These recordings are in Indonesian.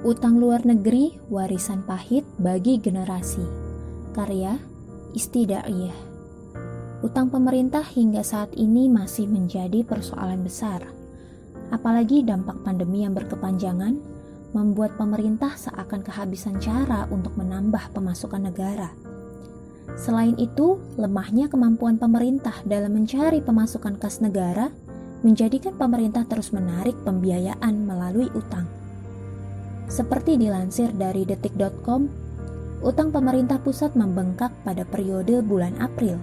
Utang luar negeri warisan pahit bagi generasi. Karya Istidaiyah. Utang pemerintah hingga saat ini masih menjadi persoalan besar. Apalagi dampak pandemi yang berkepanjangan membuat pemerintah seakan kehabisan cara untuk menambah pemasukan negara. Selain itu, lemahnya kemampuan pemerintah dalam mencari pemasukan kas negara menjadikan pemerintah terus menarik pembiayaan melalui utang. Seperti dilansir dari detik.com, utang pemerintah pusat membengkak pada periode bulan April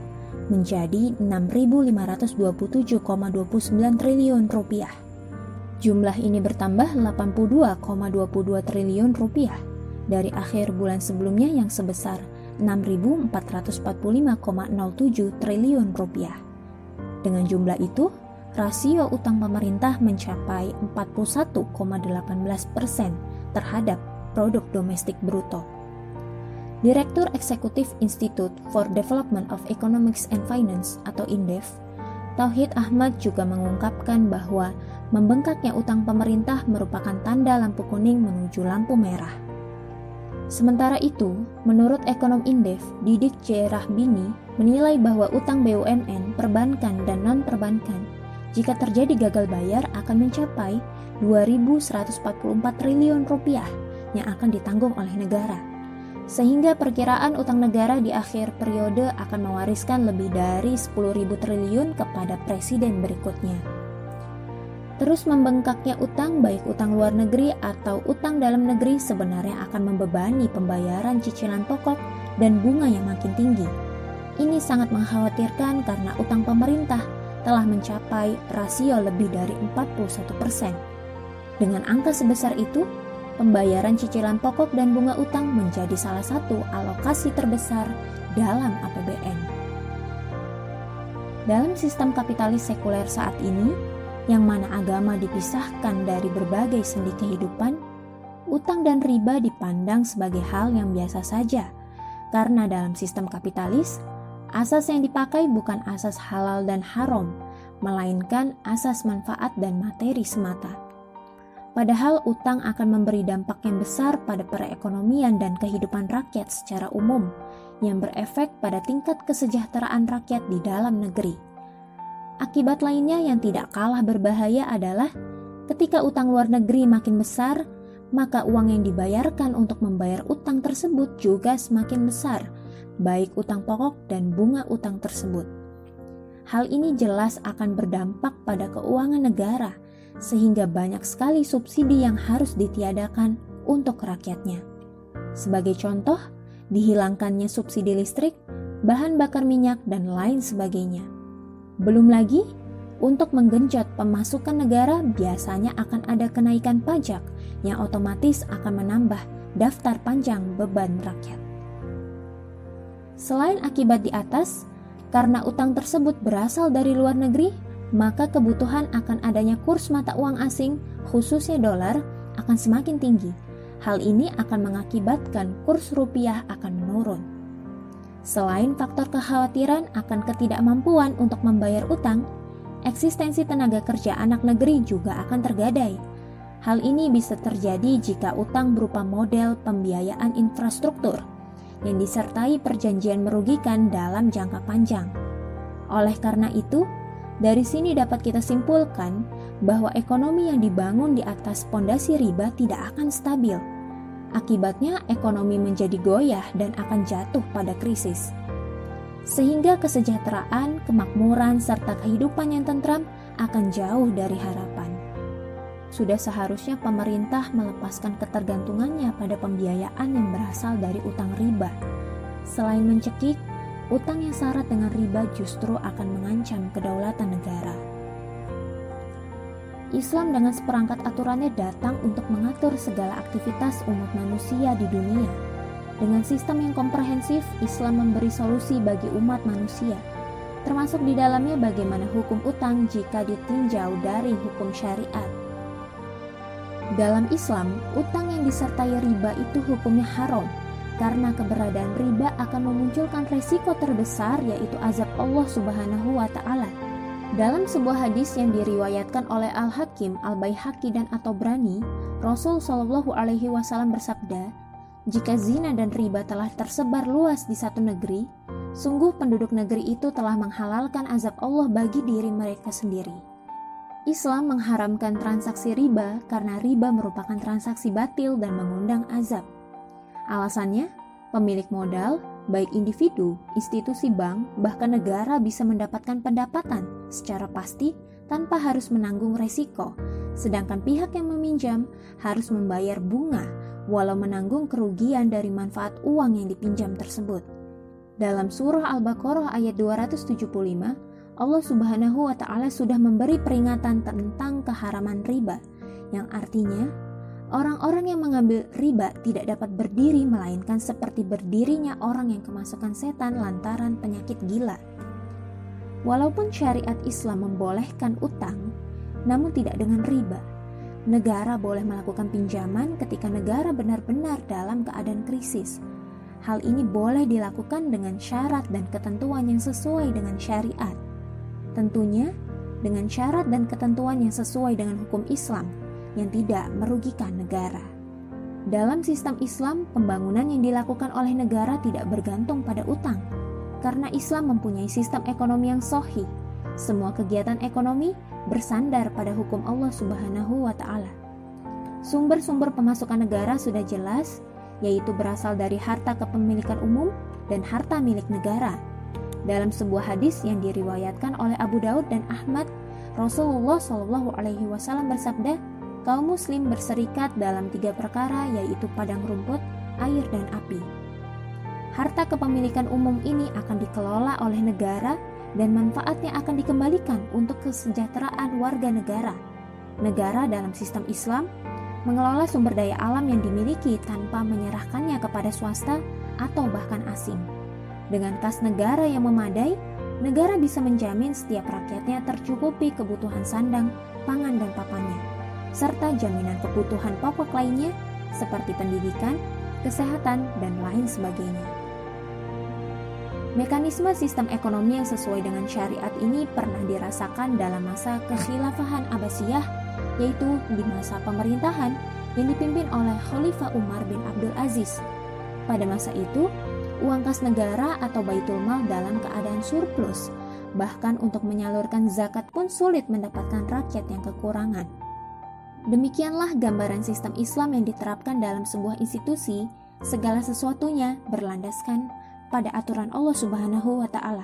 menjadi 6.527,29 triliun rupiah. Jumlah ini bertambah 82,22 triliun rupiah dari akhir bulan sebelumnya yang sebesar 6.445,07 triliun rupiah. Dengan jumlah itu, rasio utang pemerintah mencapai 41,18 persen terhadap produk domestik bruto. Direktur Eksekutif Institute for Development of Economics and Finance atau INDEF, Tauhid Ahmad juga mengungkapkan bahwa membengkaknya utang pemerintah merupakan tanda lampu kuning menuju lampu merah. Sementara itu, menurut ekonom Indef, Didik C. Rahbini, menilai bahwa utang BUMN, perbankan, dan non-perbankan jika terjadi gagal bayar akan mencapai 2.144 triliun rupiah yang akan ditanggung oleh negara. Sehingga perkiraan utang negara di akhir periode akan mewariskan lebih dari 10.000 triliun kepada presiden berikutnya. Terus membengkaknya utang baik utang luar negeri atau utang dalam negeri sebenarnya akan membebani pembayaran cicilan pokok dan bunga yang makin tinggi. Ini sangat mengkhawatirkan karena utang pemerintah telah mencapai rasio lebih dari 41%. Dengan angka sebesar itu, pembayaran cicilan pokok dan bunga utang menjadi salah satu alokasi terbesar dalam APBN. Dalam sistem kapitalis sekuler saat ini, yang mana agama dipisahkan dari berbagai sendi kehidupan, utang dan riba dipandang sebagai hal yang biasa saja, karena dalam sistem kapitalis, asas yang dipakai bukan asas halal dan haram, melainkan asas manfaat dan materi semata. Padahal utang akan memberi dampak yang besar pada perekonomian dan kehidupan rakyat secara umum, yang berefek pada tingkat kesejahteraan rakyat di dalam negeri. Akibat lainnya yang tidak kalah berbahaya adalah ketika utang luar negeri makin besar, maka uang yang dibayarkan untuk membayar utang tersebut juga semakin besar, baik utang pokok dan bunga utang tersebut. Hal ini jelas akan berdampak pada keuangan negara, sehingga banyak sekali subsidi yang harus ditiadakan untuk rakyatnya. Sebagai contoh, dihilangkannya subsidi listrik, bahan bakar minyak, dan lain sebagainya. Belum lagi, untuk menggenjot pemasukan negara biasanya akan ada kenaikan pajak yang otomatis akan menambah daftar panjang beban rakyat. Selain akibat di atas, karena utang tersebut berasal dari luar negeri, maka kebutuhan akan adanya kurs mata uang asing, khususnya dolar, akan semakin tinggi. Hal ini akan mengakibatkan kurs rupiah akan menurun. Selain faktor kekhawatiran akan ketidakmampuan untuk membayar utang, eksistensi tenaga kerja anak negeri juga akan tergadai. Hal ini bisa terjadi jika utang berupa model pembiayaan infrastruktur yang disertai perjanjian merugikan dalam jangka panjang. Oleh karena itu, dari sini dapat kita simpulkan bahwa ekonomi yang dibangun di atas pondasi riba tidak akan stabil Akibatnya, ekonomi menjadi goyah dan akan jatuh pada krisis, sehingga kesejahteraan, kemakmuran, serta kehidupan yang tentram akan jauh dari harapan. Sudah seharusnya pemerintah melepaskan ketergantungannya pada pembiayaan yang berasal dari utang riba. Selain mencekik, utang yang syarat dengan riba justru akan mengancam kedaulatan negara. Islam dengan seperangkat aturannya datang untuk mengatur segala aktivitas umat manusia di dunia. Dengan sistem yang komprehensif, Islam memberi solusi bagi umat manusia, termasuk di dalamnya bagaimana hukum utang jika ditinjau dari hukum syariat. Dalam Islam, utang yang disertai riba itu hukumnya haram, karena keberadaan riba akan memunculkan resiko terbesar yaitu azab Allah Subhanahu wa taala Dalam sebuah hadis yang diriwayatkan oleh Al-Hakim, Al-Baihaqi dan At-Tabrani, Rasul Shallallahu alaihi wasallam bersabda, "Jika zina dan riba telah tersebar luas di satu negeri, sungguh penduduk negeri itu telah menghalalkan azab Allah bagi diri mereka sendiri." Islam mengharamkan transaksi riba karena riba merupakan transaksi batil dan mengundang azab. Alasannya, pemilik modal, baik individu, institusi bank, bahkan negara bisa mendapatkan pendapatan secara pasti tanpa harus menanggung resiko, sedangkan pihak yang meminjam harus membayar bunga walau menanggung kerugian dari manfaat uang yang dipinjam tersebut. Dalam surah Al-Baqarah ayat 275, Allah Subhanahu wa taala sudah memberi peringatan tentang keharaman riba yang artinya orang-orang yang mengambil riba tidak dapat berdiri melainkan seperti berdirinya orang yang kemasukan setan lantaran penyakit gila. Walaupun syariat Islam membolehkan utang, namun tidak dengan riba. Negara boleh melakukan pinjaman ketika negara benar-benar dalam keadaan krisis. Hal ini boleh dilakukan dengan syarat dan ketentuan yang sesuai dengan syariat. Tentunya dengan syarat dan ketentuan yang sesuai dengan hukum Islam yang tidak merugikan negara. Dalam sistem Islam, pembangunan yang dilakukan oleh negara tidak bergantung pada utang, karena Islam mempunyai sistem ekonomi yang sohi. Semua kegiatan ekonomi bersandar pada hukum Allah Subhanahu wa Ta'ala. Sumber-sumber pemasukan negara sudah jelas, yaitu berasal dari harta kepemilikan umum dan harta milik negara dalam sebuah hadis yang diriwayatkan oleh Abu Daud dan Ahmad, Rasulullah Shallallahu Alaihi Wasallam bersabda, kaum Muslim berserikat dalam tiga perkara yaitu padang rumput, air, dan api. Harta kepemilikan umum ini akan dikelola oleh negara dan manfaatnya akan dikembalikan untuk kesejahteraan warga negara. Negara dalam sistem Islam mengelola sumber daya alam yang dimiliki tanpa menyerahkannya kepada swasta atau bahkan asing. Dengan kas negara yang memadai, negara bisa menjamin setiap rakyatnya tercukupi kebutuhan sandang, pangan, dan papannya, serta jaminan kebutuhan pokok lainnya seperti pendidikan, kesehatan, dan lain sebagainya. Mekanisme sistem ekonomi yang sesuai dengan syariat ini pernah dirasakan dalam masa kekhilafahan Abbasiyah, yaitu di masa pemerintahan yang dipimpin oleh Khalifah Umar bin Abdul Aziz. Pada masa itu, uang kas negara atau baitul mal dalam keadaan surplus. Bahkan untuk menyalurkan zakat pun sulit mendapatkan rakyat yang kekurangan. Demikianlah gambaran sistem Islam yang diterapkan dalam sebuah institusi, segala sesuatunya berlandaskan pada aturan Allah Subhanahu wa taala.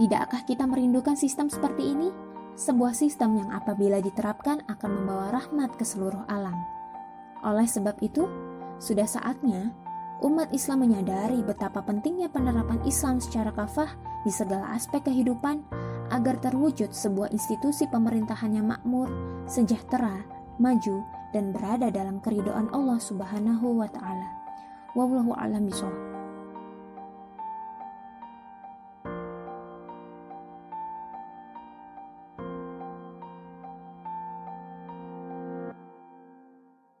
Tidakkah kita merindukan sistem seperti ini? Sebuah sistem yang apabila diterapkan akan membawa rahmat ke seluruh alam. Oleh sebab itu, sudah saatnya umat Islam menyadari betapa pentingnya penerapan Islam secara kafah di segala aspek kehidupan agar terwujud sebuah institusi pemerintahan yang makmur, sejahtera, maju, dan berada dalam keridoan Allah Subhanahu wa taala. Wallahu a'lam bishawab.